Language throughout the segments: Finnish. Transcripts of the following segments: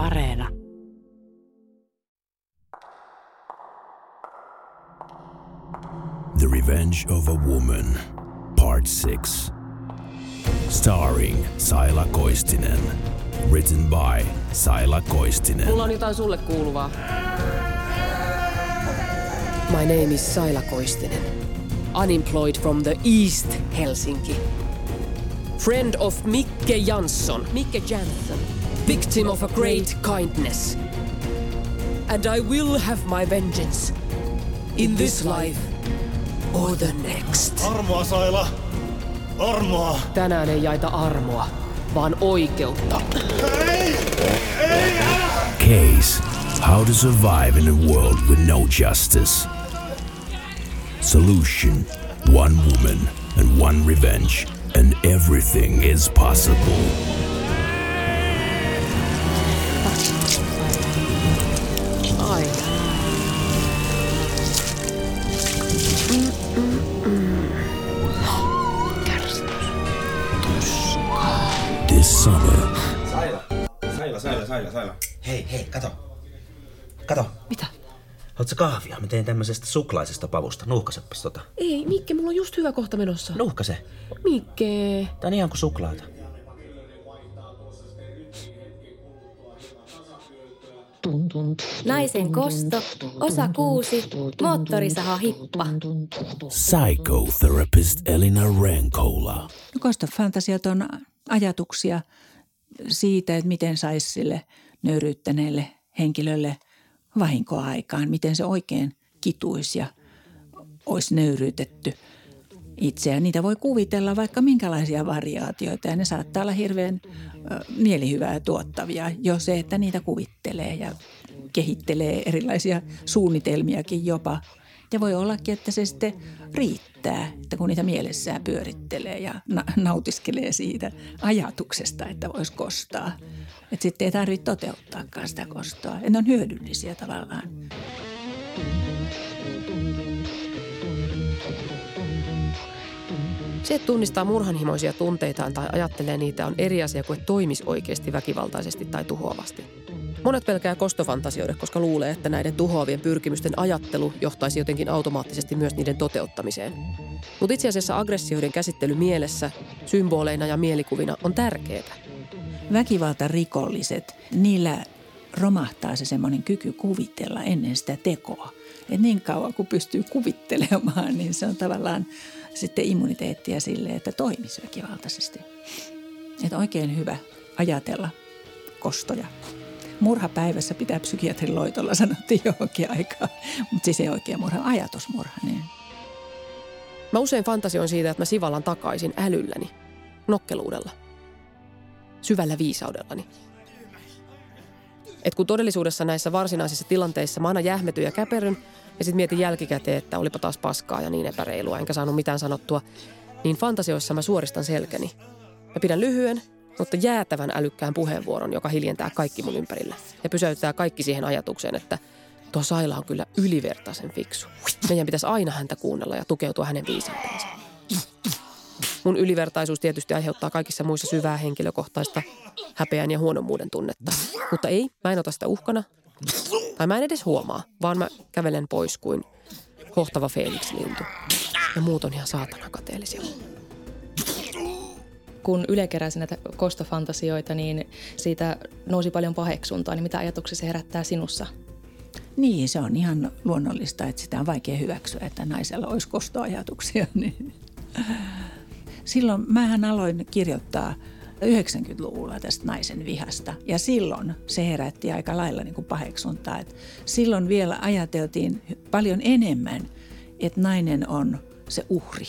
Areena. The Revenge of a Woman, Part 6. Starring Saila Koistinen. Written by Saila Koistinen. Mulla on jotain sulle kuuluvaa. My name is Saila Koistinen. Unemployed from the East Helsinki. Friend of Mikke Jansson. Mikke Jansson. Victim of a great kindness. And I will have my vengeance. In this life or the next. Armoa, Saila! Armoa! Tänään ei jaeta armoa, vaan oikeutta. Case How to Survive in a World with No Justice. Solution One woman and one revenge, and everything is possible. Hei, kato. Kato. Mitä? Haluatko kahvia? Mä tein tämmöisestä suklaisesta pavusta. Nuuhkaseppas tota. Ei, Mikke, mulla on just hyvä kohta menossa. Nuuhkase. Mikke. Tää on ihan kuin suklaata. Naisen kosto, osa kuusi, moottorisaha hippa. psychotherapist Elina Rankola. No Kostofantasiat on ajatuksia siitä, että miten saisi sille nöyryyttäneelle henkilölle vahinkoa aikaan, miten se oikein kituisi ja olisi nöyryytetty itseään. Niitä voi kuvitella vaikka minkälaisia variaatioita ja ne saattaa olla hirveän ö, mielihyvää tuottavia jo se, että niitä kuvittelee ja kehittelee erilaisia suunnitelmiakin jopa. Ja voi ollakin, että se sitten riittää, että kun niitä mielessään pyörittelee ja na- nautiskelee siitä ajatuksesta, että voisi kostaa. Että sitten ei tarvitse toteuttaakaan sitä kostoa. Ne on hyödyllisiä tavallaan. Se, että tunnistaa murhanhimoisia tunteitaan tai ajattelee niitä on eri asia kuin toimisi oikeasti väkivaltaisesti tai tuhoavasti. Monet pelkää kostofantasioida, koska luulee, että näiden tuhoavien pyrkimysten ajattelu johtaisi jotenkin automaattisesti myös niiden toteuttamiseen. Mutta itse asiassa aggressioiden käsittely mielessä, symboleina ja mielikuvina on tärkeää. Väkivaltarikolliset, niillä romahtaa se semmoinen kyky kuvitella ennen sitä tekoa. Et niin kauan kuin pystyy kuvittelemaan, niin se on tavallaan sitten immuniteettia sille, että toimisi väkivaltaisesti. Et oikein hyvä ajatella kostoja. Murhapäivässä pitää psykiatrin loitolla, sanottiin johonkin aikaa. Mutta siis ei oikein murha, ajatusmurha. Niin. Mä usein fantasioin siitä, että mä sivallan takaisin älylläni, nokkeluudella, syvällä viisaudellani. Et kun todellisuudessa näissä varsinaisissa tilanteissa mä aina jähmetyn ja käperyn ja sitten mietin jälkikäteen, että olipa taas paskaa ja niin epäreilua, enkä saanut mitään sanottua, niin fantasioissa mä suoristan selkäni. Mä pidän lyhyen, mutta jäätävän älykkään puheenvuoron, joka hiljentää kaikki mun ympärillä. Ja pysäyttää kaikki siihen ajatukseen, että tuo Saila on kyllä ylivertaisen fiksu. Meidän pitäisi aina häntä kuunnella ja tukeutua hänen viisauteensa. Mun ylivertaisuus tietysti aiheuttaa kaikissa muissa syvää henkilökohtaista häpeän ja huonommuuden tunnetta. Mutta ei, mä en ota sitä uhkana. Tai mä en edes huomaa, vaan mä kävelen pois kuin hohtava Felix-lintu. Ja muut on ihan saatana kateellisia. Kun Yle keräsi näitä kostofantasioita, niin siitä nousi paljon paheksuntaa. Niin mitä ajatuksia se herättää sinussa? Niin, se on ihan luonnollista, että sitä on vaikea hyväksyä, että naisella olisi kostoajatuksia. Niin. Silloin mähän aloin kirjoittaa 90-luvulla tästä naisen vihasta. Ja silloin se herätti aika lailla niin kuin paheksuntaa. Että silloin vielä ajateltiin paljon enemmän, että nainen on se uhri.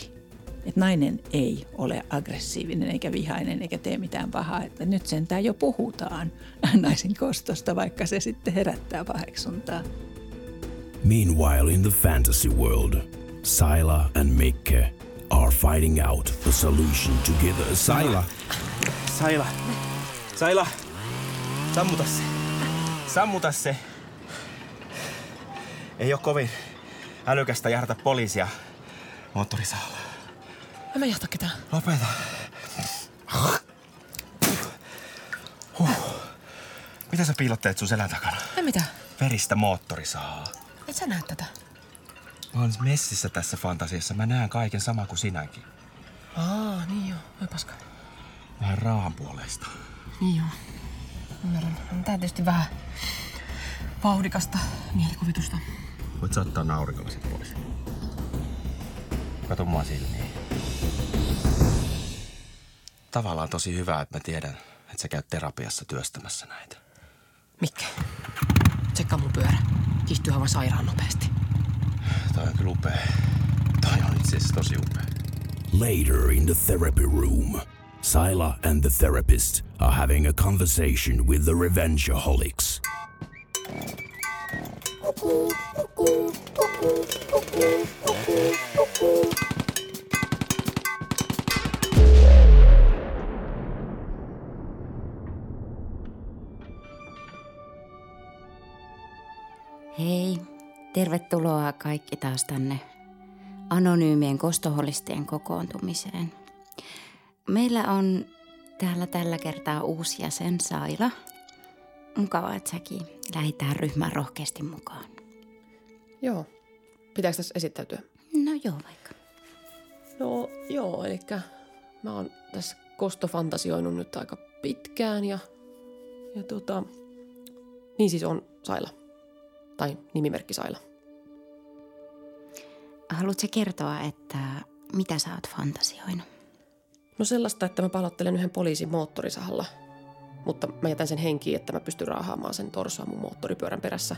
Että nainen ei ole aggressiivinen eikä vihainen eikä tee mitään pahaa. Että nyt sentään jo puhutaan naisen kostosta, vaikka se sitten herättää paheksuntaa. Meanwhile, in the fantasy world, Sila and Mikke are fighting out the solution together. Sila, Saila. Saila. Sammuta se. Sammuta se. Ei oo kovin älykästä jahdata poliisia moottorisahalla. En mä jahta ketään. Lopeta. Huh. Mitä sä piilotteet sun selän takana? Ei mitään. Veristä moottorisaa. Et sä näe tätä. Mä oon messissä tässä fantasiassa. Mä näen kaiken sama kuin sinäkin. Aa, niin joo. Oi paska. Vähän raahan puolesta. Niin joo. Ymmärrän. On tää tietysti vähän vauhdikasta mielikuvitusta. Voit sä ottaa naurikolasit pois. Kato mua silmiin. Tavallaan tosi hyvä, että mä tiedän, että sä käyt terapiassa työstämässä näitä. Mikke, tsekkaa mun pyörä. Kiihtyy aivan sairaan nopeasti. Toi on kyllä upea. Toi on itse asiassa tosi upea. Later in the therapy room, Sila and the therapist are having a conversation with the revengeaholics. Tervetuloa kaikki taas tänne anonyymien kostoholistien kokoontumiseen. Meillä on täällä tällä kertaa uusi jäsen Saila. Mukavaa, että säkin lähit tähän ryhmään rohkeasti mukaan. Joo. Pitääkö tässä esittäytyä? No joo vaikka. No joo, eli mä oon tässä kostofantasioinut nyt aika pitkään ja, ja tota, niin siis on Saila. Tai nimimerkki Saila. Haluatko kertoa, että mitä sä oot fantasioinut? No sellaista, että mä palottelen yhden poliisin moottorisahalla. Mutta mä jätän sen henkiin, että mä pystyn raahaamaan sen torsoa mun moottoripyörän perässä.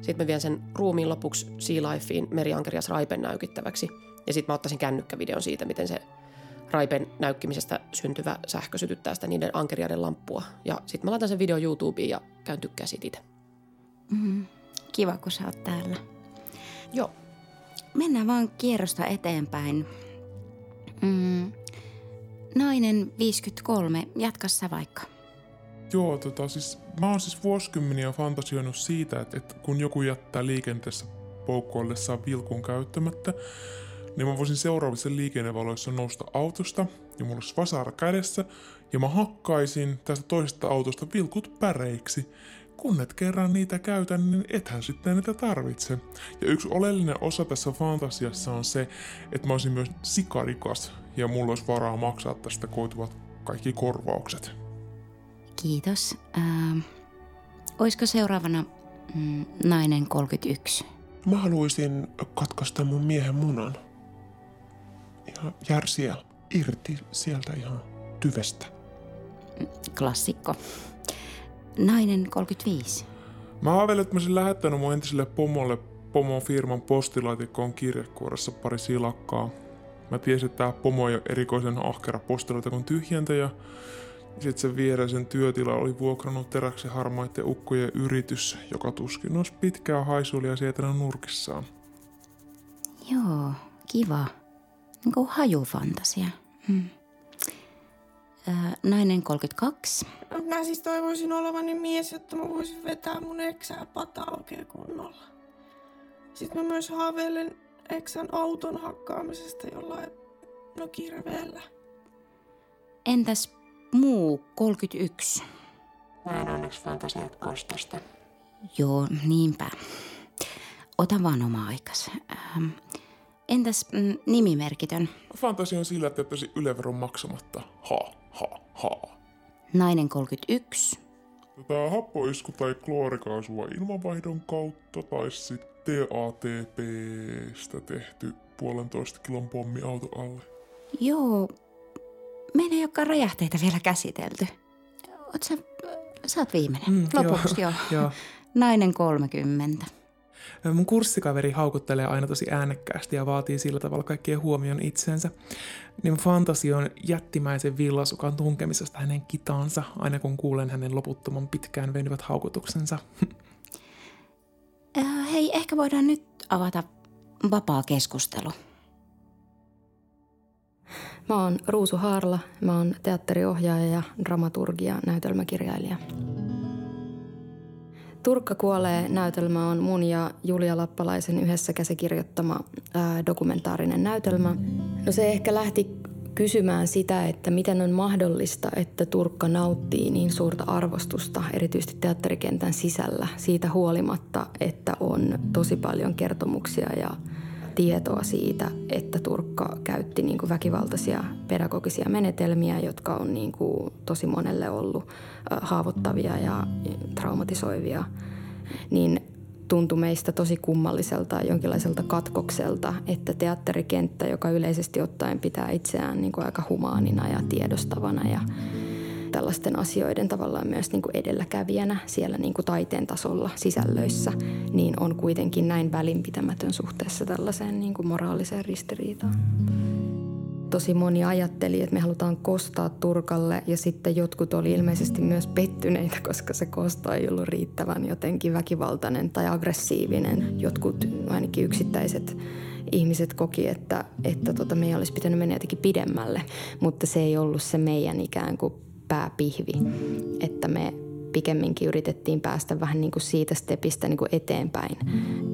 Sitten mä vien sen ruumiin lopuksi Sea Lifeen meriankerias Raipen näykittäväksi. Ja sitten mä ottaisin kännykkävideon siitä, miten se Raipen näykkimisestä syntyvä sähkö sytyttää sitä niiden ankeriaiden lamppua. Ja sitten mä laitan sen video YouTubeen ja käyn tykkää siitä itse. Mm, kiva, kun sä oot täällä. Joo. Mennään vaan kierrosta eteenpäin. Mm, nainen 53, jatka sä vaikka. Joo, tota, siis, mä oon siis vuosikymmeniä fantasioinut siitä, että, että kun joku jättää liikenteessä poukkoillessaan vilkun käyttämättä, niin mä voisin seuraavissa liikennevaloissa nousta autosta ja mulla olisi vasara kädessä ja mä hakkaisin tästä toisesta autosta vilkut päreiksi. Kun et kerran niitä käytä, niin ethän sitten niitä tarvitse. Ja yksi oleellinen osa tässä fantasiassa on se, että mä olisin myös sikarikas ja mulla olisi varaa maksaa tästä koituvat kaikki korvaukset. Kiitos. Ähm, olisiko seuraavana mm, nainen 31? Mä haluaisin katkaista mun miehen munan. Ja järsiä irti sieltä ihan tyvestä. Klassikko. Nainen 35. Mä haaveilen, että mä olisin lähettänyt mun entiselle pomolle pomon firman postilaatikkoon kirjekuoressa pari silakkaa. Mä tiesin, että tää pomo ei ole erikoisen ahkera postilaatikon tyhjentäjä. Sitten sen viereisen työtila oli vuokrannut teräksi harmaiden ukkojen yritys, joka tuskin olisi pitkää haisulia sietänyt nurkissaan. Joo, kiva. Niin kuin hajufantasia. Hmm. Öö, nainen 32. Mä siis toivoisin olevani mies, jotta mä voisin vetää mun eksää pataa oikein kunnolla. Sitten mä myös haaveilen eksän auton hakkaamisesta jollain, no kirveellä. Entäs muu 31? Mä en onneksi fantasiat kostosta. Joo, niinpä. Ota vaan oma aikas. Ähm, entäs mm, nimimerkitön? Fantasia on sillä, että jättäisi yleveron maksamatta. Ha, ha, ha. Nainen 31. Tämä happoisku tai kloorikaasua ilmanvaihdon kautta tai sitten TATPstä tehty puolentoista kilon pommi auto alle. Joo, meillä ei olekaan räjähteitä vielä käsitelty. Oot sä, sä oot viimeinen. Mm, Lopuksi joo. joo. joo. Nainen 30. Mun kurssikaveri haukuttelee aina tosi äänekkäästi ja vaatii sillä tavalla kaikkien huomion itsensä. Niin fantasio on jättimäisen villasukan tunkemisesta hänen kitaansa, aina kun kuulen hänen loputtoman pitkään venyvät haukutuksensa. Äh, hei, ehkä voidaan nyt avata vapaa keskustelu. Mä oon Ruusu Haarla, mä oon teatteriohjaaja ja dramaturgia näytelmäkirjailija. Turkka kuolee näytelmä on mun ja Julia Lappalaisen yhdessä käsikirjoittama ää, dokumentaarinen näytelmä. No se ehkä lähti kysymään sitä, että miten on mahdollista, että Turkka nauttii niin suurta arvostusta, erityisesti teatterikentän sisällä, siitä huolimatta, että on tosi paljon kertomuksia ja tietoa siitä, että Turkka käytti niin kuin väkivaltaisia pedagogisia menetelmiä, jotka on niin kuin tosi monelle ollut haavoittavia ja traumatisoivia. Niin tuntui meistä tosi kummalliselta jonkinlaiselta katkokselta, että teatterikenttä, joka yleisesti ottaen pitää itseään niin kuin aika humaanina ja tiedostavana ja tällaisten asioiden tavallaan myös niin kuin edelläkävijänä siellä niin kuin taiteen tasolla sisällöissä, niin on kuitenkin näin välinpitämätön suhteessa tällaiseen niin kuin moraaliseen ristiriitaan tosi moni ajatteli, että me halutaan kostaa Turkalle ja sitten jotkut oli ilmeisesti myös pettyneitä, koska se kosto ei ollut riittävän jotenkin väkivaltainen tai aggressiivinen. Jotkut ainakin yksittäiset ihmiset koki, että, että tota, meidän olisi pitänyt mennä jotenkin pidemmälle, mutta se ei ollut se meidän ikään kuin pääpihvi, että me pikemminkin yritettiin päästä vähän niin kuin siitä stepistä niin kuin eteenpäin.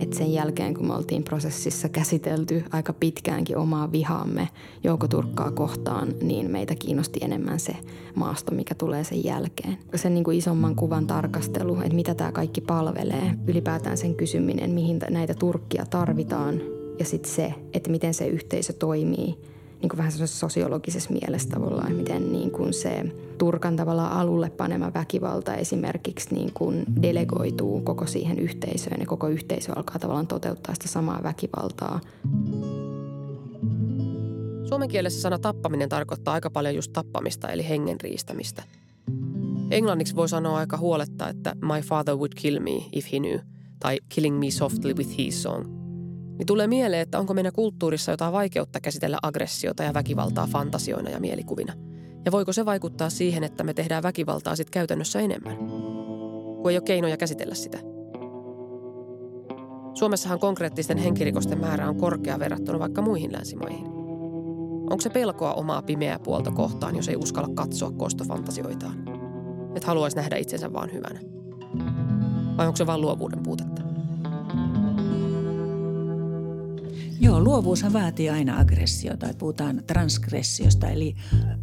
Et sen jälkeen, kun me oltiin prosessissa käsitelty aika pitkäänkin omaa vihaamme joukoturkkaa kohtaan, niin meitä kiinnosti enemmän se maasto, mikä tulee sen jälkeen. Sen niin kuin isomman kuvan tarkastelu, että mitä tämä kaikki palvelee, ylipäätään sen kysyminen, mihin näitä turkkia tarvitaan ja sitten se, että miten se yhteisö toimii – niin kuin vähän sosiologisessa mielessä tavallaan, miten niin kuin se Turkan tavallaan alulle panema väkivalta esimerkiksi niin kuin delegoituu koko siihen yhteisöön ja koko yhteisö alkaa tavallaan toteuttaa sitä samaa väkivaltaa. Suomen kielessä sana tappaminen tarkoittaa aika paljon just tappamista eli hengen riistämistä. Englanniksi voi sanoa aika huoletta, että my father would kill me if he knew, tai killing me softly with his song – niin tulee mieleen, että onko meidän kulttuurissa jotain vaikeutta käsitellä aggressiota ja väkivaltaa fantasioina ja mielikuvina. Ja voiko se vaikuttaa siihen, että me tehdään väkivaltaa sitten käytännössä enemmän, kun ei ole keinoja käsitellä sitä. Suomessahan konkreettisten henkirikosten määrä on korkea verrattuna vaikka muihin länsimaihin. Onko se pelkoa omaa pimeää puolta kohtaan, jos ei uskalla katsoa kostofantasioitaan? Että haluaisi nähdä itsensä vaan hyvänä? Vai onko se vain luovuuden puutetta? Joo, luovuushan vaatii aina aggressiota. Puhutaan transgressiosta eli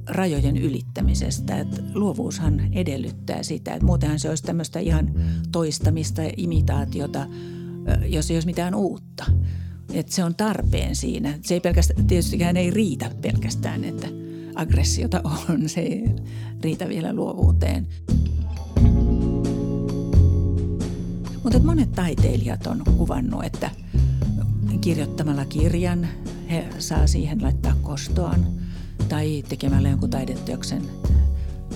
rajojen ylittämisestä. Että luovuushan edellyttää sitä, että muutenhan se olisi tämmöistä ihan toistamista imitaatiota, jos ei olisi mitään uutta. Että se on tarpeen siinä. Se ei pelkästään, tietystikään ei riitä pelkästään, että aggressiota on. Se ei riitä vielä luovuuteen. Mutta monet taiteilijat on kuvannut, että – kirjoittamalla kirjan he saa siihen laittaa kostoaan tai tekemällä jonkun taideteoksen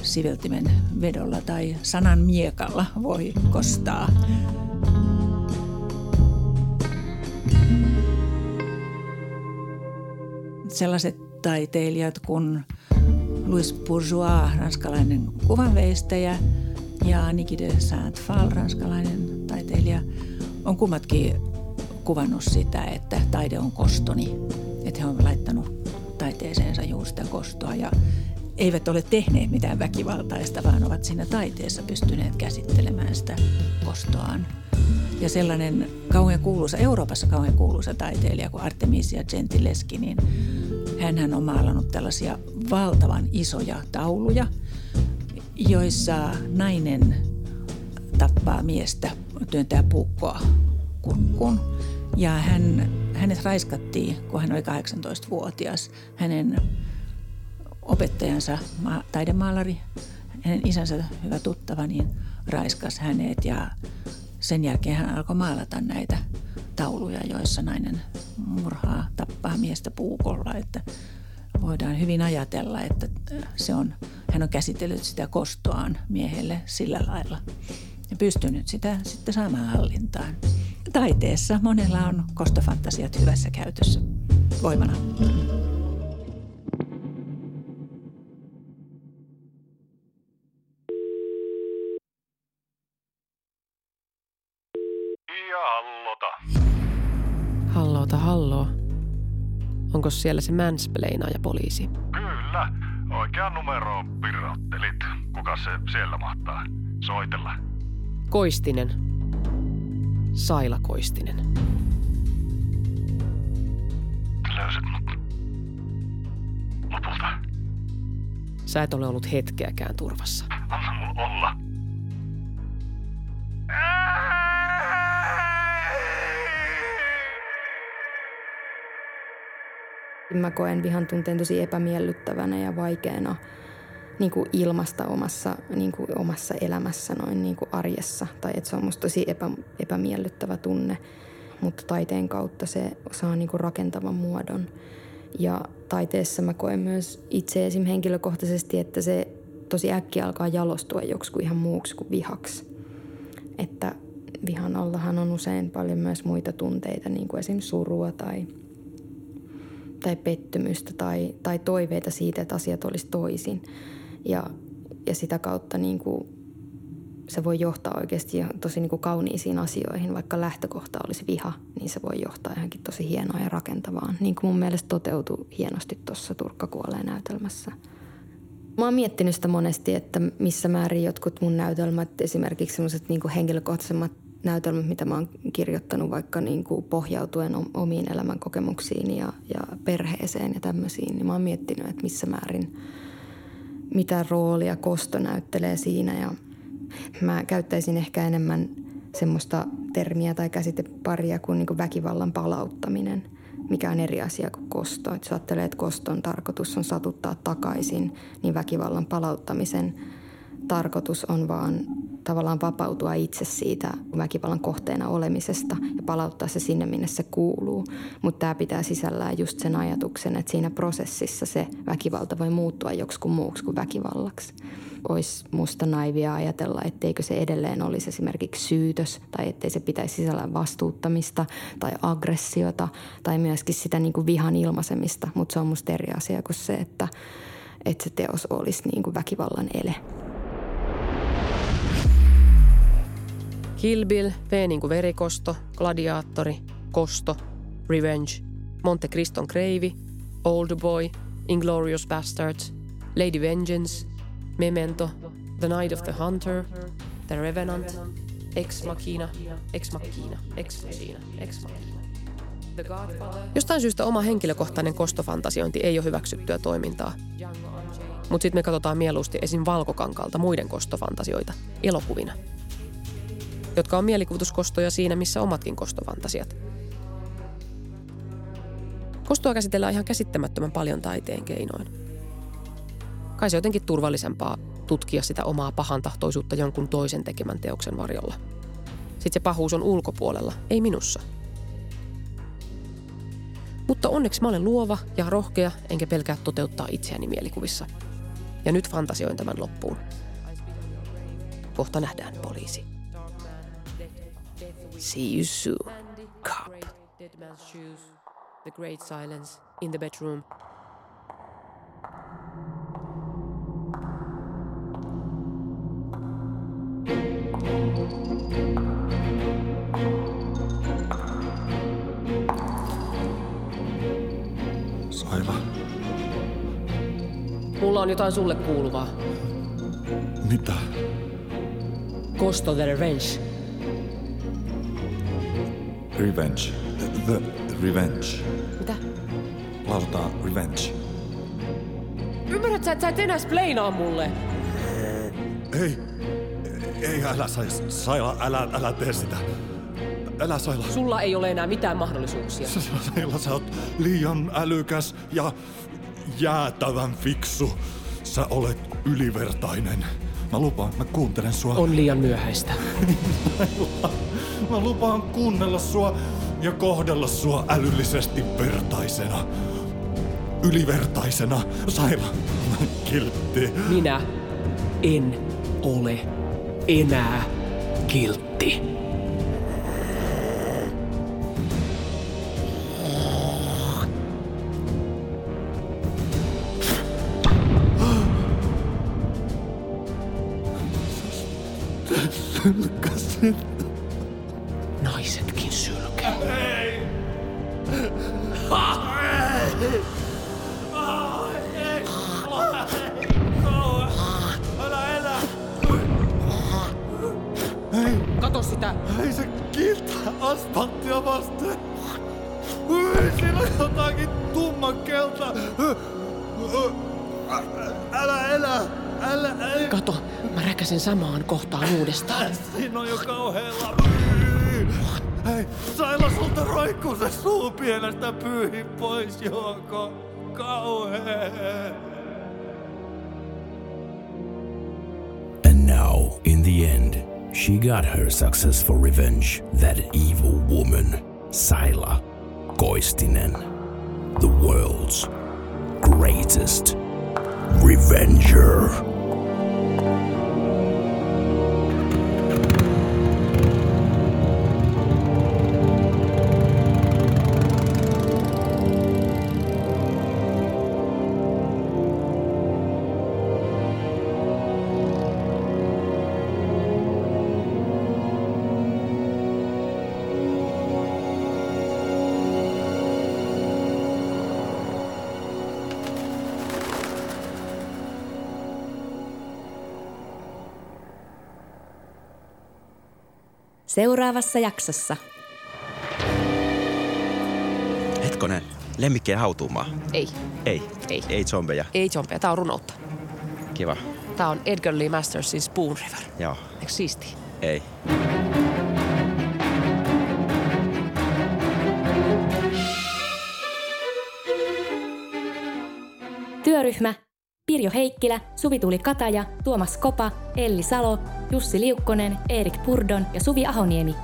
siveltimen vedolla tai sanan miekalla voi kostaa. Sellaiset taiteilijat kuin Louis Bourgeois, ranskalainen kuvanveistäjä, ja Niki de Saint-Phal, ranskalainen taiteilija, on kummatkin kuvannut sitä, että taide on kostoni. Että he on laittanut taiteeseensa juuri sitä kostoa ja eivät ole tehneet mitään väkivaltaista, vaan ovat siinä taiteessa pystyneet käsittelemään sitä kostoaan. Ja sellainen kauhean kuuluisa, Euroopassa kauhean kuuluisa taiteilija kuin Artemisia Gentileski, niin hän on maalannut tällaisia valtavan isoja tauluja, joissa nainen tappaa miestä, työntää puukkoa kurkkuun ja hän, hänet raiskattiin, kun hän oli 18-vuotias. Hänen opettajansa, taidemaalari, hänen isänsä hyvä tuttava, niin raiskas hänet ja sen jälkeen hän alkoi maalata näitä tauluja, joissa nainen murhaa, tappaa miestä puukolla. Että voidaan hyvin ajatella, että se on, hän on käsitellyt sitä kostoaan miehelle sillä lailla ja pystynyt sitä sitten saamaan hallintaan taiteessa monella on kostofantasiat hyvässä käytössä voimana. Ja hallota. Hallota, hallo. Onko siellä se ja poliisi? Kyllä. Oikea numero pirrauttelit. Kuka se siellä mahtaa soitella? Koistinen. Saila Koistinen. Löysit mut. Lopulta. Sä et ole ollut hetkeäkään turvassa. Anna mun olla. Mä koen vihan tunteen tosi epämiellyttävänä ja vaikeana niin kuin ilmasta omassa, niin kuin omassa elämässä noin niin kuin arjessa. Tai että se on musta tosi epä, epämiellyttävä tunne, mutta taiteen kautta se saa niin kuin rakentavan muodon. Ja taiteessa mä koen myös itse esim. henkilökohtaisesti, että se tosi äkkiä alkaa jalostua joksikin ihan muuksi kuin vihaksi. Että vihan allahan on usein paljon myös muita tunteita, niin kuin esim. surua tai, tai pettymystä tai, tai toiveita siitä, että asiat olisi toisin. Ja, ja sitä kautta niin kuin se voi johtaa oikeasti tosi niin kuin kauniisiin asioihin, vaikka lähtökohta olisi viha, niin se voi johtaa johonkin tosi hienoa ja rakentavaan, niin kuin mun mielestä toteutui hienosti tuossa Turkka kuolee näytelmässä. Mä oon miettinyt sitä monesti, että missä määrin jotkut mun näytelmät, esimerkiksi sellaiset niin henkilökohtaisemmat näytelmät, mitä mä oon kirjoittanut vaikka niin kuin pohjautuen omiin elämänkokemuksiin ja, ja perheeseen ja tämmöisiin, niin mä oon miettinyt, että missä määrin, mitä roolia kosto näyttelee siinä ja mä käyttäisin ehkä enemmän semmoista termiä tai käsiteparia kuin, niin kuin väkivallan palauttaminen – mikä on eri asia kuin kosto. Että jos ajattelee, että koston tarkoitus on satuttaa takaisin, niin väkivallan palauttamisen tarkoitus on vaan tavallaan vapautua itse siitä väkivallan kohteena olemisesta ja palauttaa se sinne, minne se kuuluu. Mutta tämä pitää sisällään just sen ajatuksen, että siinä prosessissa se väkivalta voi muuttua joksikin muuksi kuin väkivallaksi olisi musta naivia ajatella, etteikö se edelleen olisi esimerkiksi syytös tai ettei se pitäisi sisällä vastuuttamista tai aggressiota tai myöskin sitä niin kuin vihan ilmaisemista. Mutta se on musta eri asia kuin se, että, että se teos olisi niin kuin väkivallan ele. Kill Bill, V niin kuin verikosto, gladiaattori, kosto, revenge, Monte Criston kreivi, Old Boy, Inglorious Bastards, Lady Vengeance – Memento, The Night of the Hunter, The Revenant, Ex Machina, Ex Machina, Ex Machina, Ex Machina. Jostain syystä oma henkilökohtainen kostofantasiointi ei ole hyväksyttyä toimintaa. Mutta sitten me katsotaan mieluusti esim. valkokankalta muiden kostofantasioita elokuvina, jotka on mielikuvituskostoja siinä, missä omatkin kostofantasiat. Kostoa käsitellään ihan käsittämättömän paljon taiteen keinoin. Kai se jotenkin turvallisempaa tutkia sitä omaa pahantahtoisuutta jonkun toisen tekemän teoksen varjolla. Sitten se pahuus on ulkopuolella, ei minussa. Mutta onneksi mä olen luova ja rohkea, enkä pelkää toteuttaa itseäni mielikuvissa. Ja nyt fantasioin tämän loppuun. Kohta nähdään poliisi. See you soon, cop. The great silence in the bedroom Saila. Mulla on jotain sulle kuuluvaa. Mitä? Kosto the Revenge. Revenge. The Revenge. Mitä? Lausutaan Revenge. Ymmärrät sä, että sä et enää spleinaa mulle? Ei. Ei, älä Saila, älä, älä tee sitä. Älä Saila. Sulla ei ole enää mitään mahdollisuuksia. Saila, sä oot liian älykäs ja jäätävän fiksu. Sä olet ylivertainen. Mä lupaan, mä kuuntelen sua. On liian myöhäistä. mä lupaan kuunnella sua ja kohdella sua älyllisesti vertaisena. Ylivertaisena. Saila, kiltti. Minä en ole enää kiltti. Sylkäsit. Naisetkin sylkää. Ei! Ei! Hei! Kato sitä! Hei se kiiltää asfalttia vasten! Siinä on jotakin tumman kelta! Älä elä! Älä, älä. Kato, mä räkäsen samaan kohtaan uudestaan. Siinä on jo kauhean Hei, Saila, sulta roikkuu se suu pienestä pyyhi pois, Joko. Kauhea. And now, in the end, she got her successful revenge. That evil woman, Saila Koistinen, the world's greatest revenger. Seuraavassa jaksossa. Hetkonen, lemmikkien hautuumaa. Ei. Ei. Ei. Ei zombeja. Ei zombeja, tää on runoutta. Kiva. Tää on Edgar Lee Mastersin Spoon River. Joo. Eikö siisti? Ei. Työryhmä Pirjo Heikkilä, Suvi-Tuuli Kataja, Tuomas Kopa, Elli Salo, Jussi Liukkonen, Erik Purdon ja Suvi Ahoniemi.